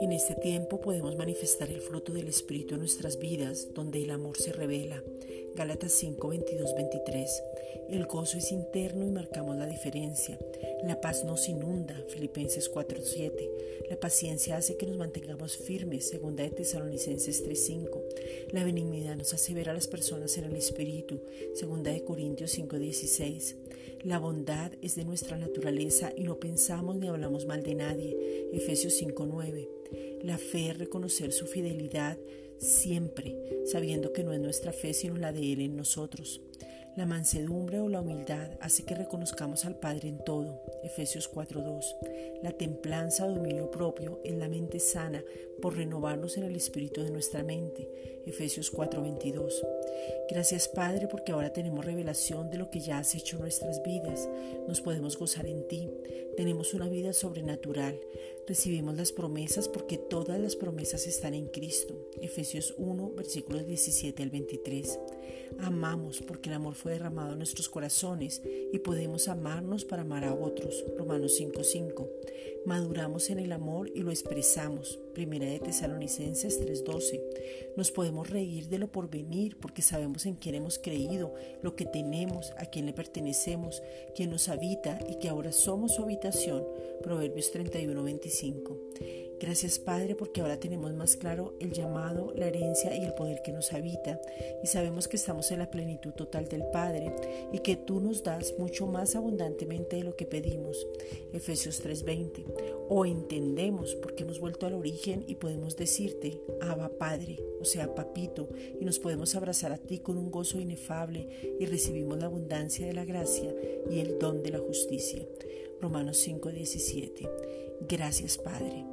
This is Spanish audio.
En este tiempo podemos manifestar el fruto del Espíritu en nuestras vidas, donde el amor se revela. Gálatas 5, 22, 23. El gozo es interno y marcamos la diferencia. La paz nos inunda. Filipenses 4, 7. La paciencia hace que nos mantengamos firmes. Segunda de Tesalonicenses 3, 5. La benignidad nos hace a las personas en el Espíritu. Segunda de Corintios 5, 16. La bondad es de nuestra naturaleza y no pensamos ni hablamos mal de nadie. Efesios 5, 9. La fe es reconocer su fidelidad siempre, sabiendo que no es nuestra fe sino la de Él en nosotros. La mansedumbre o la humildad hace que reconozcamos al Padre en todo. Efesios 4:2. La templanza o dominio propio es la mente sana por renovarnos en el espíritu de nuestra mente. Efesios 4:22. Gracias Padre porque ahora tenemos revelación de lo que ya has hecho en nuestras vidas. Nos podemos gozar en ti. Tenemos una vida sobrenatural. Recibimos las promesas porque todas las promesas están en Cristo. Efesios 1, versículos 17 al 23. Amamos porque el amor fue derramado en nuestros corazones y podemos amarnos para amar a otros. Romanos 5:5. Maduramos en el amor y lo expresamos. Primera de Tesalonicenses 3:12. Nos podemos reír de lo porvenir porque sabemos en quién hemos creído, lo que tenemos, a quién le pertenecemos, quién nos habita y que ahora somos su habitación. Proverbios 31:25. Gracias Padre porque ahora tenemos más claro el llamado, la herencia y el poder que nos habita y sabemos que estamos en la plenitud total del Padre y que tú nos das mucho más abundantemente de lo que pedimos. Efesios 3:20. O entendemos porque hemos vuelto al origen y podemos decirte, Abba Padre, o sea, Papito, y nos podemos abrazar a ti con un gozo inefable y recibimos la abundancia de la gracia y el don de la justicia. Romanos 5:17. Gracias Padre.